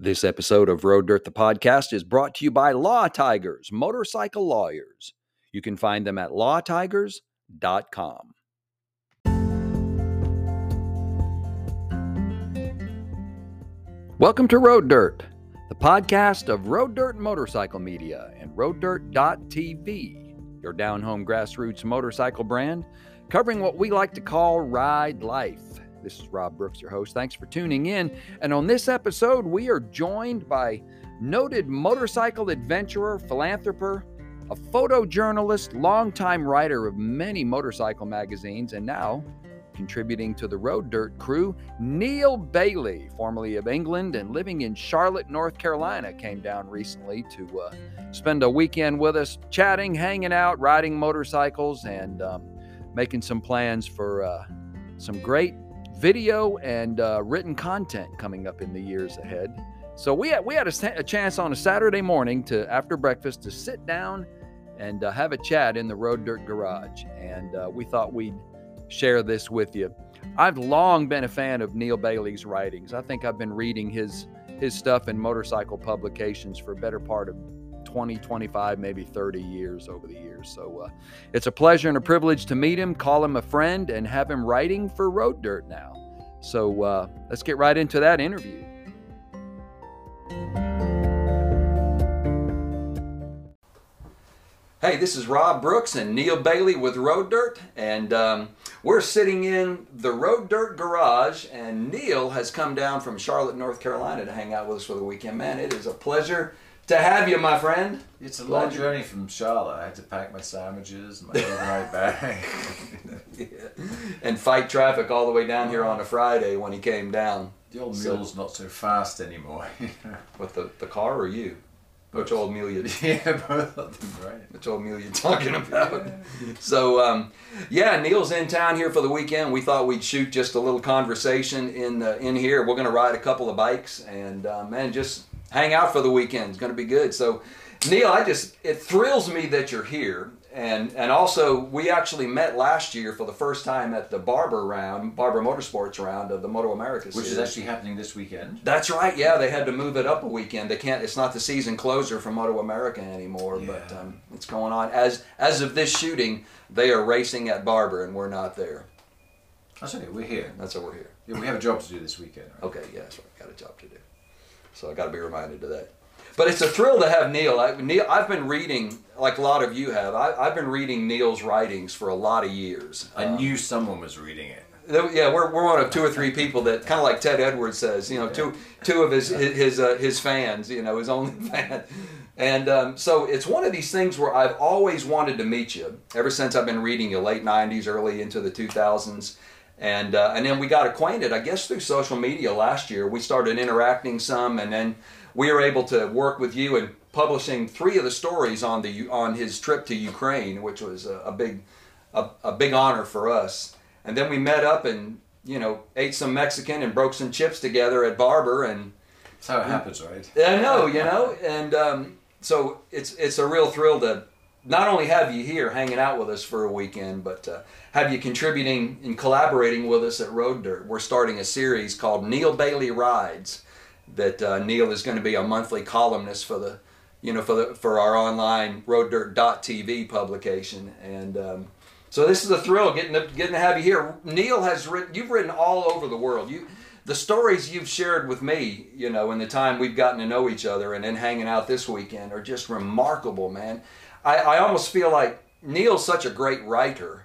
This episode of Road Dirt the Podcast is brought to you by Law Tigers, motorcycle lawyers. You can find them at lawtigers.com. Welcome to Road Dirt, the podcast of Road Dirt Motorcycle Media and RoadDirt.tv, your down home grassroots motorcycle brand, covering what we like to call ride life. This is Rob Brooks, your host. Thanks for tuning in. And on this episode, we are joined by noted motorcycle adventurer, philanthropist, a photojournalist, longtime writer of many motorcycle magazines, and now contributing to the Road Dirt crew, Neale Bayly, formerly of England and living in Charlotte, North Carolina, came down recently to uh, spend a weekend with us, chatting, hanging out, riding motorcycles, and um, making some plans for uh, some great video and uh, written content coming up in the years ahead. So we had we had a, a, chance on a Saturday morning to after breakfast to sit down and uh, have a chat in the Road Dirt Garage, and uh, we thought we'd share this with you. I've long been a fan of Neale Bayly's writings. I think I've been reading his his stuff in motorcycle publications for a better part of 20, 25, maybe 30 years over the years. So uh, it's a pleasure and a privilege to meet him, call him a friend, and have him writing for Road Dirt now. So uh, let's get right into that interview. Hey, this is Rob Brooks and Neale Bayly with Road Dirt, and um, we're sitting in the Road Dirt garage. And Neale has come down from Charlotte, North Carolina, to hang out with us for the weekend. Man, it is a pleasure to have you, my friend. It's a long journey from Charlotte. I had to pack my sandwiches and my overnight bag. yeah. And fight traffic all the way down here on a Friday when he came down. The old mule's so, not so fast anymore. With the, the car or you? Which old mule you? Yeah, both of them, right. Which old mule you talking about? so, um, yeah, Neale's in town here for the weekend. We thought we'd shoot just a little conversation in the, in here. We're going to ride a couple of bikes and uh, man, just hang out for the weekend. It's going to be good. So, Neale, I just it thrills me that you're here, and and also we actually met last year for the first time at the Barber round, Barber Motorsports round of the Moto America, which series. is actually happening this weekend. That's right. Yeah, they had to move it up a weekend. They can't. It's not the season closer for Moto America anymore, yeah. but um, it's going on as as of this shooting. They are racing at Barber, and we're not there. That's okay. We're here. That's why we're here. Yeah, we have a job to do this weekend. Right? Okay. Yeah, that's right. Got a job to do. So I got to be reminded of that. But it's a thrill to have Neale. I, Neale, I've been reading, like a lot of you have. I, have been reading Neale's writings for a lot of years. I um, knew someone was reading it. Yeah, we're, we're one of two or three people that kind of like Ted Edwards says, you know, two two of his his his, uh, his fans, you know, his only fan. And um, so it's one of these things where I've always wanted to meet you ever since I've been reading you, late '90s, early into the 2000s. And, uh, and then we got acquainted, I guess, through social media last year. We started interacting some, and then we were able to work with you in publishing three of the stories on the on his trip to Ukraine, which was a, a big a, a, big honor for us. And then we met up and you know ate some Mexican and broke some chips together at Barber, and that's how it happens, right? I know, you know, and um, so it's it's a real thrill to not only have you here hanging out with us for a weekend, but uh, have you contributing and collaborating with us at Road Dirt. We're starting a series called Neale Bayly Rides that uh, Neale is going to be a monthly columnist for the, you know, for the for our online RoadDirt.tv publication, and um, so this is a thrill getting to, getting to have you here. Neale has written, you've written all over the world. You, the stories you've shared with me, you know, in the time we've gotten to know each other, and then hanging out this weekend, are just remarkable, man. I, I almost feel like Neale's such a great writer,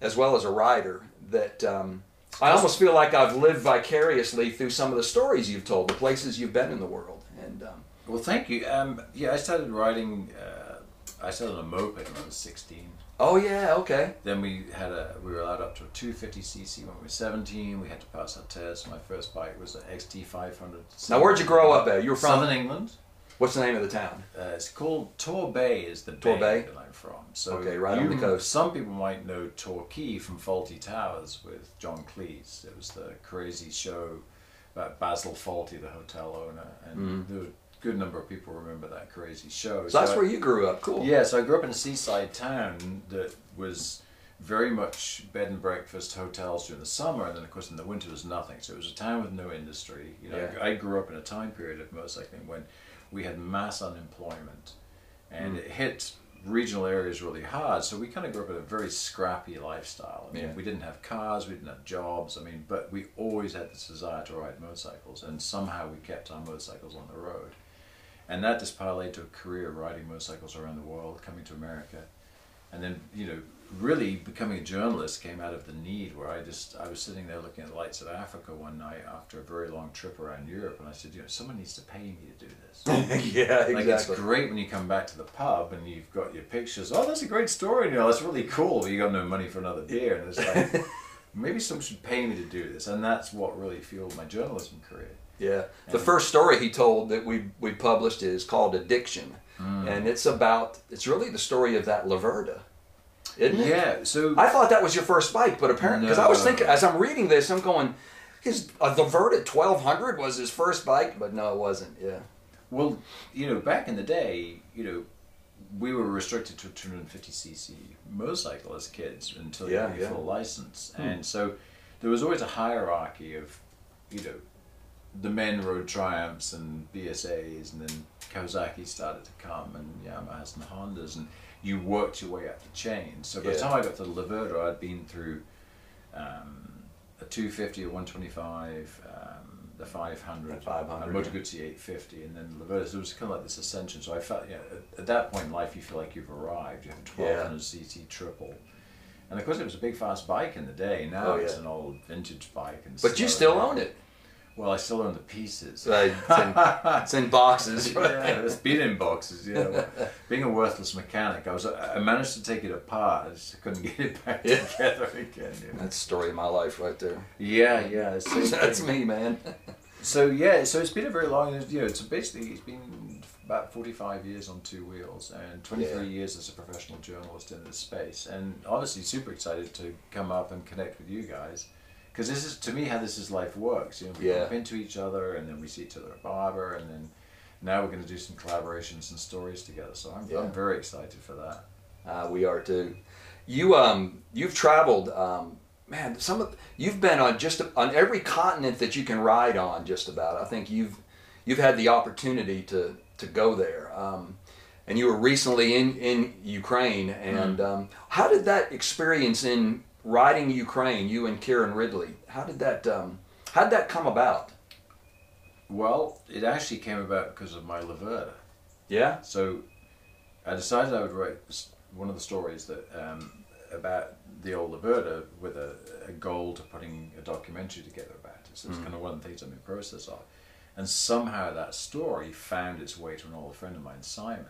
as well as a writer, that. Um, I almost feel like I've lived vicariously through some of the stories you've told, the places you've been in the world. And um, well, thank you. Um, yeah, I started writing. Uh, I started on a moped when I was sixteen. Oh yeah, okay. Then we had a we were allowed up to a 250cc when we were 17. We had to pass our test. My first bike was an XT 500. Now, where'd you grow up at? You were from Southern England. What's the name of the town? Uh, it's called Torbay. Is the Torbay that I'm from. So okay, right you, on the coast. Some people might know Torquay from Fawlty Towers with John Cleese. It was the crazy show about Basil Fawlty, the hotel owner, and mm. there were good number of people remember that crazy show. So, so that's I, where you grew up. Cool. Yeah, so I grew up in a seaside town that was very much bed and breakfast hotels during the summer, and then of course in the winter was nothing. So it was a town with no industry. You know, Yeah. I grew up in a time period of motorcycling when we had mass unemployment, and Hmm. it hit regional areas really hard. So we kind of grew up in a very scrappy lifestyle. I mean, Yeah. we didn't have cars, we didn't have jobs. I mean, but we always had this desire to ride motorcycles, and somehow we kept our motorcycles on the road. And that just parlayed to a career riding motorcycles around the world, coming to America, and then you know really becoming a journalist came out of the need where I just I was sitting there looking at the lights of Africa one night after a very long trip around Europe, and I said, you know, someone needs to pay me to do this. yeah, exactly. Like it's great when you come back to the pub and you've got your pictures. Oh, that's a great story. You know, that's really cool. But you got no money for another beer, and it's like maybe someone should pay me to do this, and that's what really fueled my journalism career. Yeah. The And- first story he told that we we published is called Addiction, Mm. and it's about it's really the story of that Laverda, isn't it? Yeah. So I thought that was your first bike, but apparently, because I was thinking as I'm reading this, I'm going, his a Laverda 1200 was his first bike, but no, it wasn't. Yeah. Well, you know, back in the day, you know, we were restricted to a 250cc motorcycle as kids until you Yeah, had your yeah. full license, Hmm. and so there was always a hierarchy of, you know, the men rode Triumphs and BSA's, and then Kawasaki started to come, and Yamahas and Hondas, and you worked your way up the chain. So by the time I got to the Laverda, I'd been through um, a 250, a 125, um, the 500, The 500, a Moto Guzzi 850, and then Laverda. So it was kind of like this ascension. So I felt, yeah, at, at that point in life, you feel like you've arrived. You have a Yeah. 1200 cc triple. And of course, it was a big, fast bike in the day. Now Oh, it's an old vintage bike. And But you still own it. Well, I still own the pieces. Right, it's in- It's in boxes. yeah, it's been in boxes. Yeah, being a worthless mechanic, I was I managed to take it apart. I just couldn't get it back Yeah. together again. You know? That's the story of my life right there. Yeah, yeah. it's the same That's thing. me, man. So yeah, so it's been a very long. You know, it's basically it's been about forty-five years on two wheels and twenty-three Yeah. years as a professional journalist in this space, and obviously super excited to come up and connect with you guys. Because this is to me how this is life works. You know, we Yeah. bump into each other, and then we see each other at Barber, and then now we're going to do some collaborations and stories together. So I'm, Yeah. I'm very excited for that. Uh, we are too. You um you've traveled um man some of you've been on just on every continent that you can ride on just about. I think you've you've had the opportunity to to go there. Um, and you were recently in in Ukraine. And um, how did that experience in riding Ukraine, you and Kieran Ridley, how did that um, how did that come about? Well, it actually came about because of my Laverda. Yeah. So I decided I would write one of the stories that um, about the old Laverda with a, a goal to putting a documentary together about it. So it's Mm. kind of one of the things I'm in process of. And somehow that story found its way to an old friend of mine, Simon.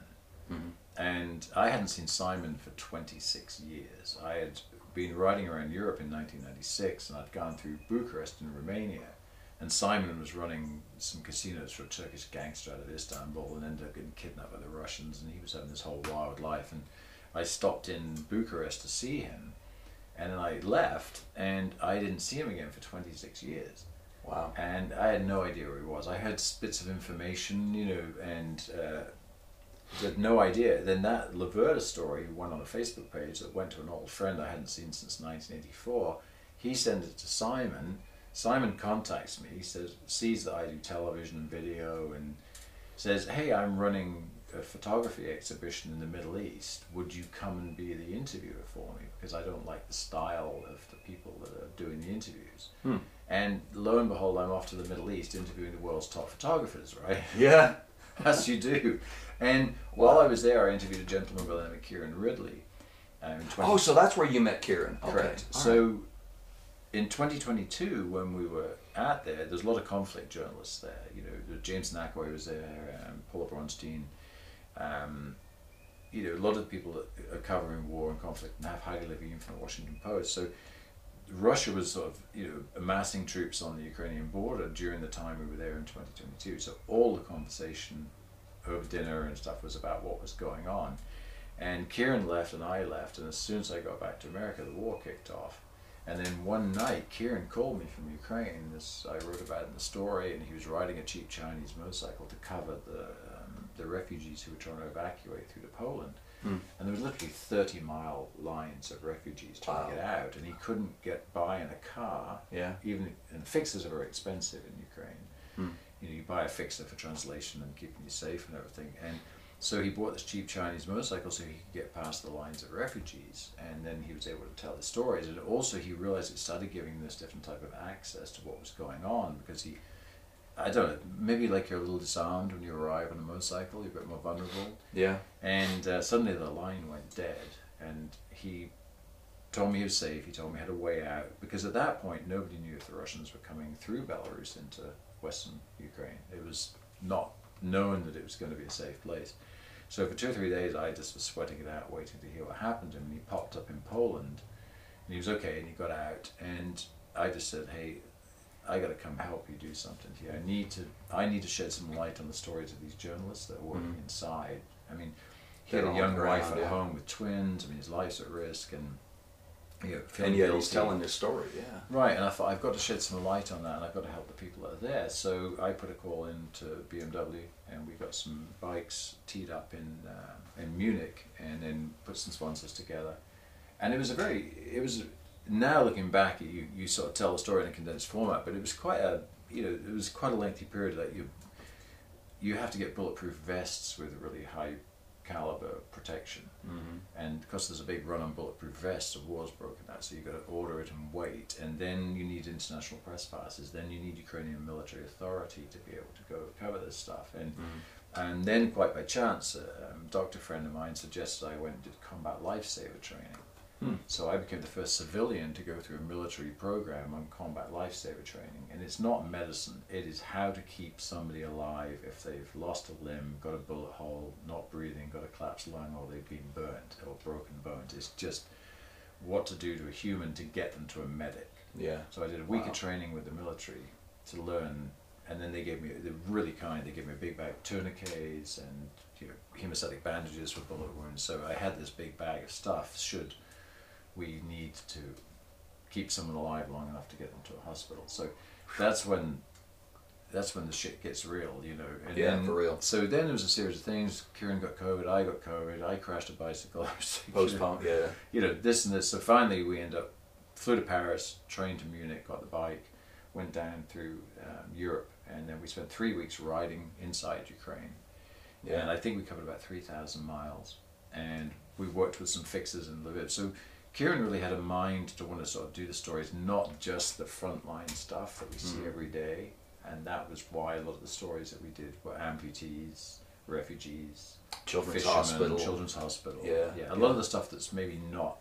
Mhm. And I hadn't seen Simon for 26 years. I had been riding around Europe in 1996 and I'd gone through Bucharest in Romania. And Simon was running some casinos for a Turkish gangster out of Istanbul and ended up getting kidnapped by the Russians. And he was having this whole wild life. And I stopped in Bucharest to see him. And then I left and I didn't see him again for 26 years Wow. and I had no idea where he was. I had bits of information, you know, and uh, had no idea. Then that Laverda story went on a Facebook page that went to an old friend I hadn't seen since 1984. He sent it to Simon. Simon contacts me. He says, sees that I do television and video, and says, "Hey, I'm running a photography exhibition in the Middle East. Would you come and be the interviewer for me? Because I don't like the style of the people that are doing the interviews." Hmm. And lo and behold, I'm off to the Middle East interviewing the world's top photographers, right? Yeah. As you do. And while I was there, I interviewed a gentleman by the name of Kieran Ridley. Um, 20 Oh, so that's where you met Kieran. Okay. Correct. All right. So in 2022, when we were at there, there's a lot of conflict journalists there. You know, James Nachtwey was there, um, Paula Bronstein. Um, you know, a lot of people that are covering war and conflict and have Heidi Levine from the Washington Post. So Russia was sort of, you know, amassing troops on the Ukrainian border during the time we were there in 2022. So all the conversation over dinner and stuff was about what was going on. And Kieran left and I left, and as soon as I got back to America, the war kicked off. And then one night, Kieran called me from Ukraine. This I wrote about in the story, and he was riding a cheap Chinese motorcycle to cover the um, the refugees who were trying to evacuate through to Poland. Hmm. And there was literally 30 mile lines of refugees trying Wow. to get out, and he couldn't get by in a car. Yeah. Even and fixers are very expensive in Ukraine. Hmm. You know, you buy a fixer for translation and keeping you safe and everything. And so he bought this cheap Chinese motorcycle so he could get past the lines of refugees, and then he was able to tell the stories. And also, he realized it started giving this different type of access to what was going on because he, I don't know, maybe like you're a little disarmed when you arrive on a motorcycle, you're a bit more vulnerable. Yeah. And uh, suddenly the line went dead, and he told me he was safe. He told me he had a way out because at that point nobody knew if the Russians were coming through Belarus into western Ukraine. It was not known that it was going to be a safe place. So for two or three days, I just was sweating it out, waiting to hear what happened to him. And he popped up in Poland, and he was okay, and he got out. And I just said, "Hey, I got to come help you do something here. I need to. I need to shed some light on the stories of these journalists that are working Mhm. inside. I mean, he had a young wife at yeah. home with twins. I mean, his life's at risk, and you know, And yet he's telling this story. Yeah. Right, and I thought I've got to shed some light on that, and I've got to help the people that are there. So I put a call in to BMW, and we got some bikes teed up in uh, in Munich, and then put some sponsors together. And it was a very, it was now looking back, you you sort of tell the story in a condensed format, but it was quite a, you know, it was quite a lengthy period that you you have to get bulletproof vests with really high caliber protection Mm-hmm. and because there's a big run on bulletproof vests, the war's broken out, so you've got to order it and wait, and then you need international press passes, then you need Ukrainian military authority to be able to go cover this stuff, and Mm-hmm. and then quite by chance, a um, doctor friend of mine suggested I went and did combat lifesaver training. Hmm. So I became the first civilian to go through a military program on combat lifesaver training. And it's not medicine, it is how to keep somebody alive if they've lost a limb, got a bullet hole, not breathing, got a collapsed lung, or they've been burnt or broken bones. It's just what to do to a human to get them to a medic. Yeah. So I did a week Wow. of training with the military to learn, and then they gave me, they're really kind, they gave me a big bag of tourniquets and you know, hemostatic bandages for bullet wounds. So I had this big bag of stuff should we need to keep someone alive long enough to get them to a hospital. So that's when that's when the shit gets real, you know. And Yeah, then, for real. So then there was a series of things. Kieran got COVID. I got COVID. I crashed a bicycle. I was you know, Yeah. you know, this and this. So finally, we end up flew to Paris, trained to Munich, got the bike, went down through um, Europe, and then we spent three weeks riding inside Ukraine. Yeah. And I think we covered about three thousand miles, and we worked with some fixers in Lviv. So Kieran really had a mind to want to sort of do the stories, not just the frontline stuff that we see Mhm. every day, and that was why a lot of the stories that we did were amputees, refugees, Children's Hospital. Children's Hospital. Yeah, yeah. A yeah. lot of the stuff that's maybe not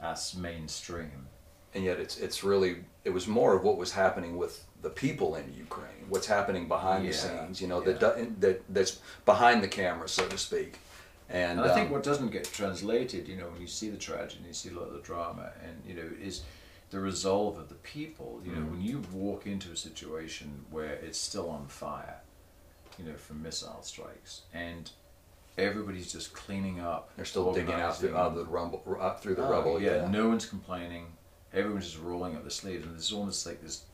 as mainstream. and yet it's it's really it was more of what was happening with the people in Ukraine, what's happening behind the scenes, you know, yeah. that that that's behind the camera, so to speak. And, And I think um, what doesn't get translated, you know, when you see the tragedy, you see a lot of the drama, and you know, is the resolve of the people. You know, Mhm. when you walk into a situation where it's still on fire, you know, from missile strikes, and everybody's just cleaning up. they're still digging out through, out of the rumble, up through the Oh, rubble. yeah, no one's complaining. Everyone's just rolling up their sleeves, and there's almost like this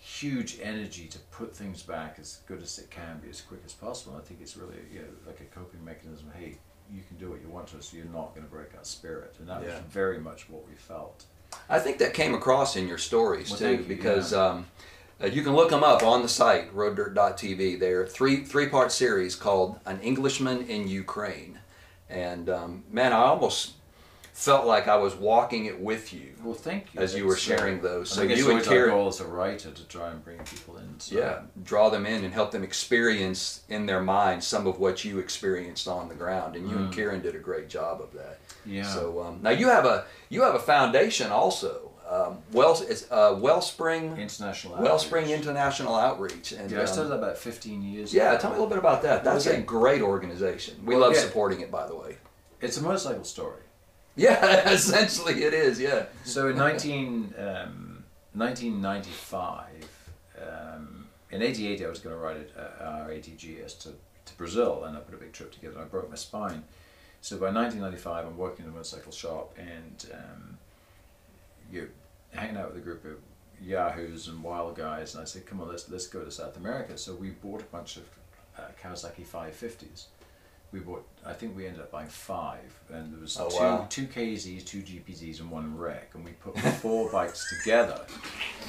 huge energy to put things back as good as it can be, as quick as possible. And I think it's really you know like a coping mechanism. Hey, you can do what you want to, so you're not going to break our spirit, and that Yeah. was very much what we felt. I think that came across in your stories Well, too, you, because yeah. um, uh, you can look them up on the site roaddirt.tv. They're three three part series called "An Englishman in Ukraine," and um, man, I almost felt like I was walking it with you. Well, thank you. As you were sharing those. I So you and always our goal as a writer to try and bring people in. So. Yeah, draw them in and help them experience in their minds some of what you experienced on the ground, and you and Mm. Kieran did a great job of that. Yeah. So um, now you have a you have a foundation also, um, Wells it's uh, Wellspring International. Wellspring outreach. International Outreach, and Yeah, I um, started that about 15 years yeah, ago. tell me a little bit about that. That's a great organization. We Well, love yeah. supporting it, by the way. It's a motorcycle story. Yeah, essentially it is. Yeah. So in 19, um, 1995, um, in 88, I was going to ride it, our ATGS to, to Brazil, and I put a big trip together. and I broke my spine. So by 1995, I'm working in a motorcycle shop, and um, you're hanging out with a group of yahoos and wild guys, and I said, "Come on, let's let's go to South America." So we bought a bunch of uh, Kawasaki 550s, we bought. I think we ended up buying five, and there was Oh, two wow. two KZs, two GPZs, and one wreck, and we put four bikes together.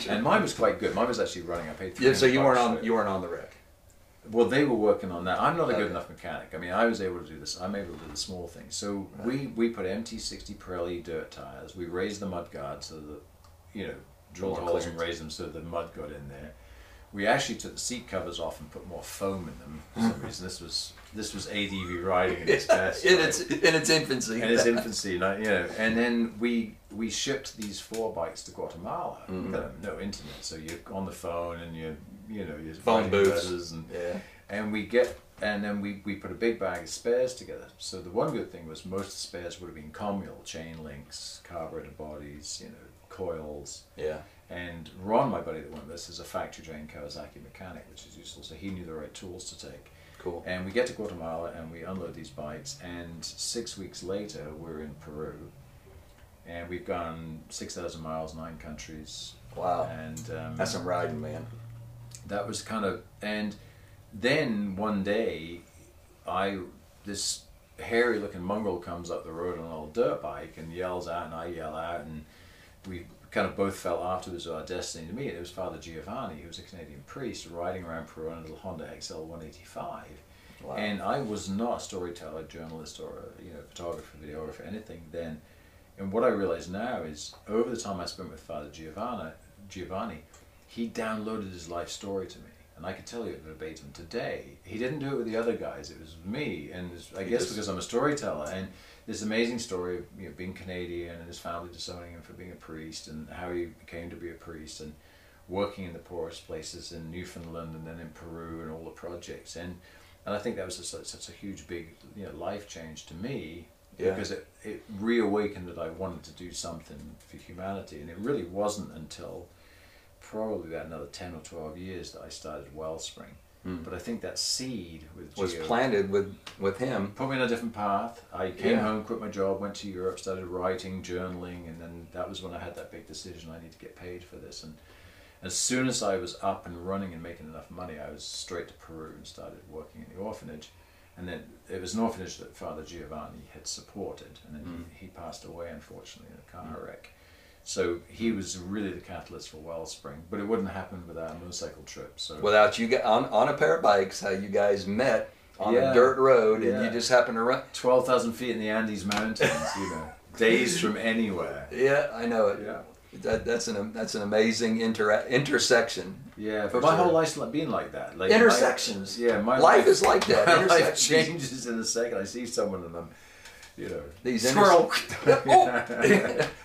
And mine was quite good. Mine was actually running. I paid. Yeah, so you weren't on you weren't on the wreck. Well, they were working on that. I'm not a good enough mechanic. I mean, I was able to do this. I'm able to do the small things. So we, we put MT60 Pirelli dirt tires. We raised the mud guard so that, you know, drilled More holes and clearance. raised them so the mud got in there. We actually took the seat covers off and put more foam in them for some reason. This was this was ADV riding in its best. in right? its in its infancy. in its infancy, like, you know. And then we we shipped these four bikes to Guatemala. Mhm. We've no internet, so you're on the phone and you you know you're Phone booths. and yeah. and we get and then we, we put a big bag of spares together. So the one good thing was most of the spares would have been communal chain links, carburetor bodies, you know, coils. Yeah. And Ron, my buddy that went with this, is a factory trained Kawasaki mechanic, which is useful. So he knew the right tools to take. Cool. And we get to Guatemala and we unload these bikes. And six weeks later, we're in Peru, and we've gone six thousand miles, nine countries. Wow. And um, That's some riding, man. that was kind of and then one day i this hairy looking mongrel comes up the road on a little dirt bike and yells out and i yell out and we kind of both fell afterwards of our destiny. To meet it was father giovanni who was a canadian priest riding around peru on a little honda xl 185 Wow. and i was not a storyteller journalist or a you know photographer videographer anything then. And what i realize now is over the time i spent with father giovanni giovanni he downloaded his life story to me. And i could tell you it verbatim today he didn't do it with the other guys it was me and i He guess just- because i'm a storyteller. And this amazing story of you know, being canadian and his family disowning him for being a priest and how he came to be a priest and working in the poorest places in newfoundland and then in peru and all the projects and and i think that was a, such, such a huge big you know life change to me Yeah. because it, it reawakened that I wanted to do something for humanity. And it really wasn't until probably about another 10 or 12 years that I started Wellspring. Hmm. But I think that seed with Was Gio planted with with him. put me on a different path. I came Yeah. home, quit my job, went to Europe, started writing, journaling, and then that was when I had that big decision I need to get paid for this. And as soon as I was up and running and making enough money, I was straight to Peru and started working in the orphanage. And then it was an orphanage that Father Giovanni had supported, and then Mm. he, he passed away unfortunately in a car wreck. So he was really the catalyst for Wellspring, but it wouldn't happen without a motorcycle trip. So Without you get on, on a pair of bikes, how you guys met on Yeah. a dirt road and you just happened to run. twelve thousand feet in the Andes Mountains, you know, days from anywhere. Yeah, I know it. Yeah. That, that's an that's an amazing intera- intersection. Yeah, For but my sure. whole life's like been like that. Like Intersections. My, yeah, my Life is like that, My life changes in a second. I see someone and I'm, you know, These squirrel. oh,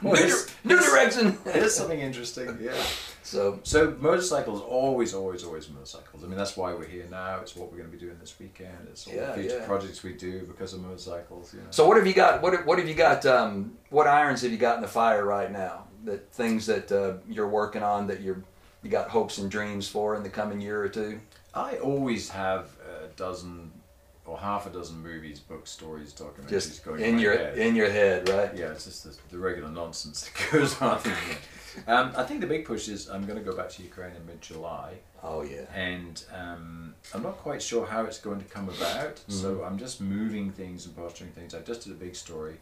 new, here's- dir- new direction. Here's something interesting. Yeah. So So motorcycles, always, always, always motorcycles. I mean, that's why we're here now. It's what we're going to be doing this weekend. It's all Yeah, the future yeah. projects we do because of motorcycles. You know. so what have you got? What have- what have you got? Um, what irons have you got in the fire right now? That things that uh, you're working on that you're you got hopes and dreams for in the coming year or two. I always have a dozen or half a dozen movies, books, stories, documentaries Just going in your head. in your head, right? Yeah, it's just the, the regular nonsense that goes on. um, I think the big push is I'm going to go back to Ukraine in mid July, Oh yeah. and um, I'm not quite sure how it's going to come about. So Mm-hmm. I'm just moving things and posturing things. I just did a big story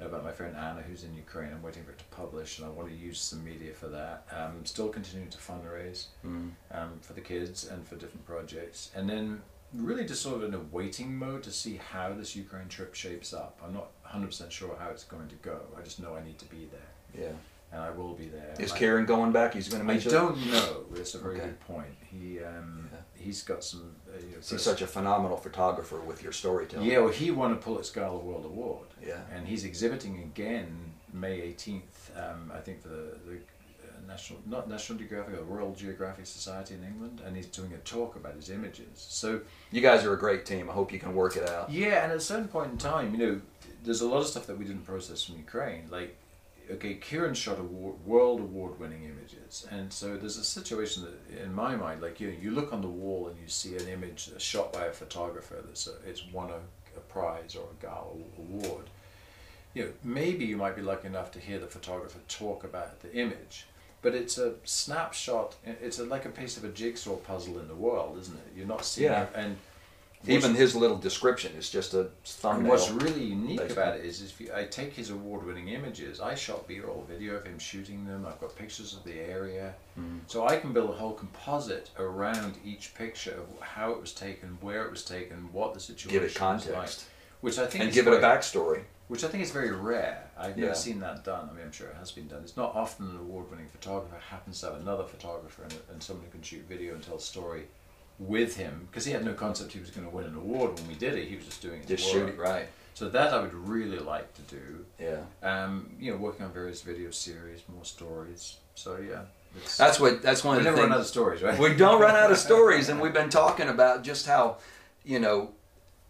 about my friend Anna, who's in Ukraine. I'm waiting for it to publish, and I want to use some media for that. Um, still continuing to fundraise Mm. um, for the kids and for different projects. And then really just sort of in a waiting mode to see how this Ukraine trip shapes up. I'm not 100% sure how it's going to go. I just know I need to be there. Yeah. And I will be there. Is I, Kieran going back? He's going to I meet you. don't know. That's a very Okay. good point. He um, Yeah. he's got some. Uh, you know, He's such a phenomenal photographer with your storytelling. yeah. Well, he won a Pulitzer World Award. Yeah. And he's exhibiting again May 18th. Um, I think for the, the national not National Geographic, the Royal Geographic Society in England, and he's doing a talk about his images. So You guys are a great team. I hope you can work it out. Yeah, and at a certain point in time, you know, there's a lot of stuff that we didn't process from Ukraine. Like, okay, Kieran shot award, world award-winning images, and so there's a situation that, in my mind, like you, know, you look on the wall and you see an image shot by a photographer that's a, it's won a, a prize or a gala award. You know, maybe you might be lucky enough to hear the photographer talk about the image. But it's a snapshot. It's a, like a piece of a jigsaw puzzle in the world, isn't it? You're not seeing Yeah. it, and Even his little description is just a And thumbnail. what's really unique basically. about it is, if you, I take his award-winning images, I shot B-roll video of him shooting them. I've got pictures of the area, Mm-hmm. so I can build a whole composite around each picture of how it was taken, where it was taken, what the situation Give it was context. like, which I think and is give it a backstory. Which I think is very rare. I've Yeah. never seen that done. I mean, I'm sure it has been done. It's not often an award-winning photographer happens to have another photographer and, and someone who can shoot video and tell a story with him because he had no concept he was going to win an award when we did it. He was just doing it. Just to shoot right. So that I would really like to do. Yeah. Um, you know, working on various video series, more stories. So yeah, That's what. That's one of the never run out of stories, right? we don't run out of stories and we've been talking about just how you know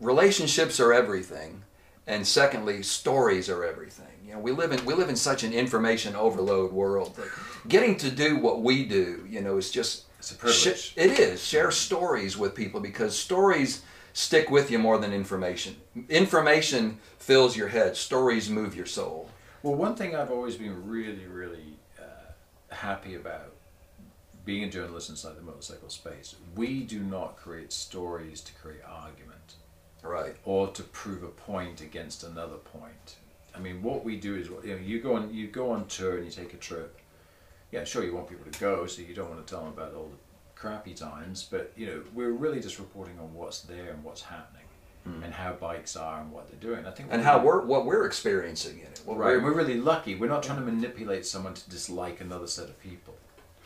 relationships are everything and secondly stories are everything. You know we live in we live in such an information overload world that getting to do what we do you know is just It's a privilege. sh- it is. Share stories with people because stories stick with you more than information. Information fills your head. Stories move your soul. Well, one thing I've always been really, really uh, happy about being a journalist inside the motorcycle space, we do not create stories to create argument right or to prove a point against another point. I mean, what we do is, you know, you go on, you go on tour and you take a trip. Yeah, sure, you want people to go, so you don't want to tell them about all the crappy times, but you know, we're really just reporting on what's there and what's happening, hmm. and how bikes are and what they're doing. I think and we're how we're what we're experiencing in it what Right, we're, we're really lucky. We're not trying to manipulate someone to dislike another set of people,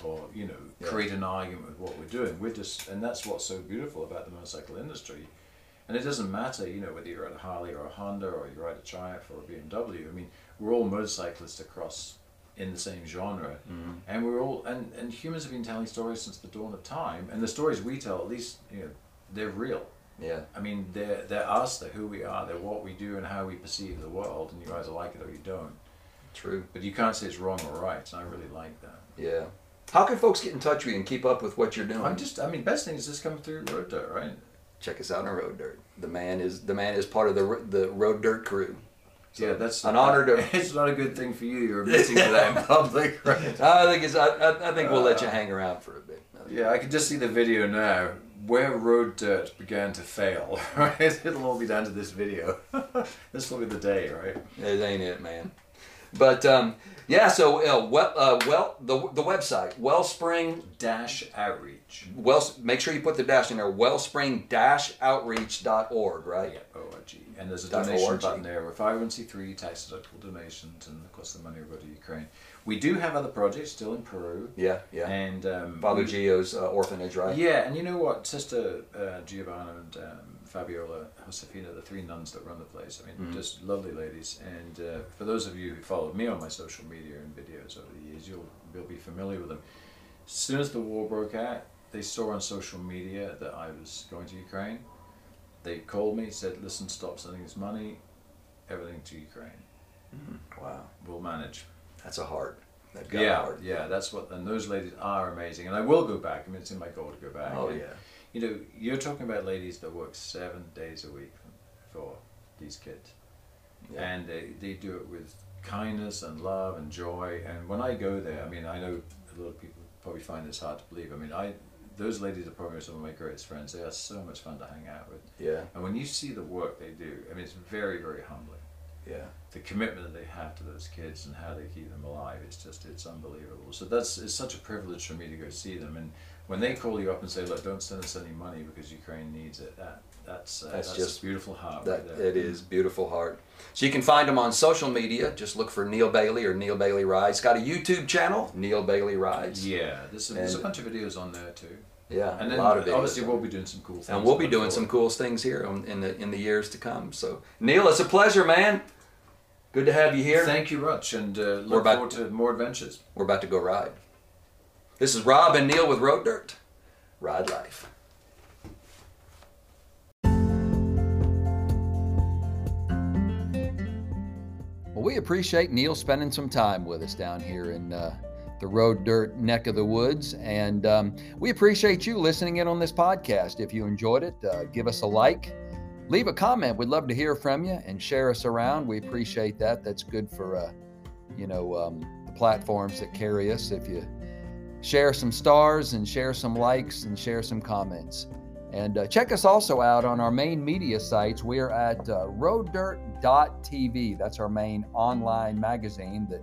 or you know, Yeah. create an argument with what we're doing. We're just, and that's what's so beautiful about the motorcycle industry. And it doesn't matter, you know, whether you're at a Harley or a Honda or you ride a Triumph or a BMW. I mean, we're all motorcyclists across in the same genre, Mm-hmm. and we're all and and humans have been telling stories since the dawn of time. And the stories we tell, at least, you know, they're real. yeah I mean, they're, they're us, they're who we are, they're what we do and how we perceive the world, and you either like it or you don't. true But you can't say it's wrong or right, and I really like that. Yeah. How can folks get in touch with you and keep up with what you're doing? I'm just, I mean, best thing is just come through Road Dirt, right? Check us out on Road Dirt. The man is the man is part of the the Road Dirt crew. So, yeah, that's an honor to. It's not a good thing for you. You're admitting to that in public, right? I think it's. I, I, I think we'll let you uh, hang around for a bit. Yeah, I can just see the video now where Road Dirt began to fail. Right, it'll all be down to this video. this will be the day, right? It ain't it, man. But um, yeah. So uh, well, uh, well, the the website Wellspring Dash outreach. Well, make sure you put the dash in there. Wellspring Dash Outreach.org, right? Yeah, ORG. And there's a Dot donation ORG. button there. We're 501c3 tax deductible donations, and of course the money will go to Ukraine. We do have other projects still in Peru. Yeah, yeah. And um, Father we- Gio's uh, orphanage, right? Yeah, and you know what? Sister uh, Giovanna and um, Fabiola Josefina, the three nuns that run the place, I mean, Mhm. just lovely ladies. And uh, for those of you who followed me on my social media and videos over the years, you'll, you'll be familiar with them. As soon as the war broke out, they saw on social media that I was going to Ukraine. They called me, said, listen, stop sending us money, everything to Ukraine. Mhm. Wow, We'll manage. that's a heart. They've got a Yeah, heart. yeah, that's what, and those ladies are amazing. And I will go back. I mean, it's in my goal to go back. Oh And, yeah. You know, you're talking about ladies that work seven days a week for these kids, Yeah. and they, they do it with kindness and love and joy. And when I go there, I mean, I know a lot of people probably find this hard to believe. I mean, I those ladies are probably some of my greatest friends. They are so much fun to hang out with. Yeah, And when you see the work they do, I mean, it's very, very humbling. yeah. The commitment that they have to those kids and how they keep them alive, it's just, it's unbelievable. So that's, it's such a privilege for me to go see them. And when they call you up and say, look, don't send us any money because Ukraine needs it, that, that's, uh, That's that's, just- beautiful heart That right there. it is beautiful heart. So you can find him on social media. Just look for Neale Bayly or Neale Bayly Rides. Got a YouTube channel, Neale Bayly Rides. Yeah, there's, a, there's a bunch of videos on there too. Yeah, And a then lot of videos. obviously we'll be doing some cool things. and we'll be doing some forward. cool things here on, in the in the years to come. So Neale, it's a pleasure, man. Good to have you here. Thank you much, and uh, look about- forward to more adventures. We're about to go ride. This is Rob and Neale with Road Dirt. Ride life. Well, we appreciate Neale spending some time with us down here in uh, the Road Dirt neck of the woods. And um, we appreciate you listening in on this podcast. If you enjoyed it, uh, give us a like, leave a comment. We'd love to hear from you and share us around. We appreciate that. That's good for, uh, you know, um, the platforms that carry us. If you share some stars and share some likes and share some comments. And uh, check us also out on our main media sites. We're at uh, roaddirt.tv. That's our main online magazine that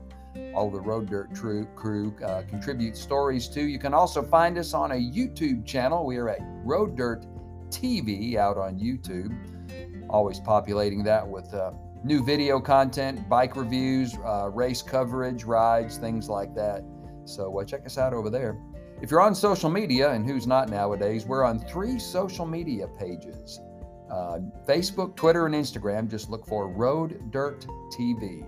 all the Road Dirt crew, crew uh, contribute stories to. You can also find us on a YouTube channel. We are at Road Dirt TV out on YouTube. Always populating that with uh, new video content, bike reviews, uh, race coverage, rides, things like that. So uh, check us out over there. If you're on social media, and who's not nowadays, we're on three social media pages uh, Facebook, Twitter, and Instagram. Just look for Road Dirt TV.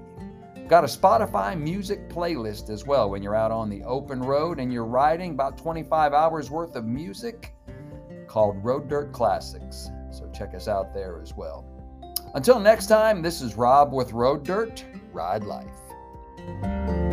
Got a Spotify music playlist as well when you're out on the open road and you're riding about 25 hours worth of music called Road Dirt Classics. So check us out there as well. Until next time, this is Rob with Road Dirt. Ride life.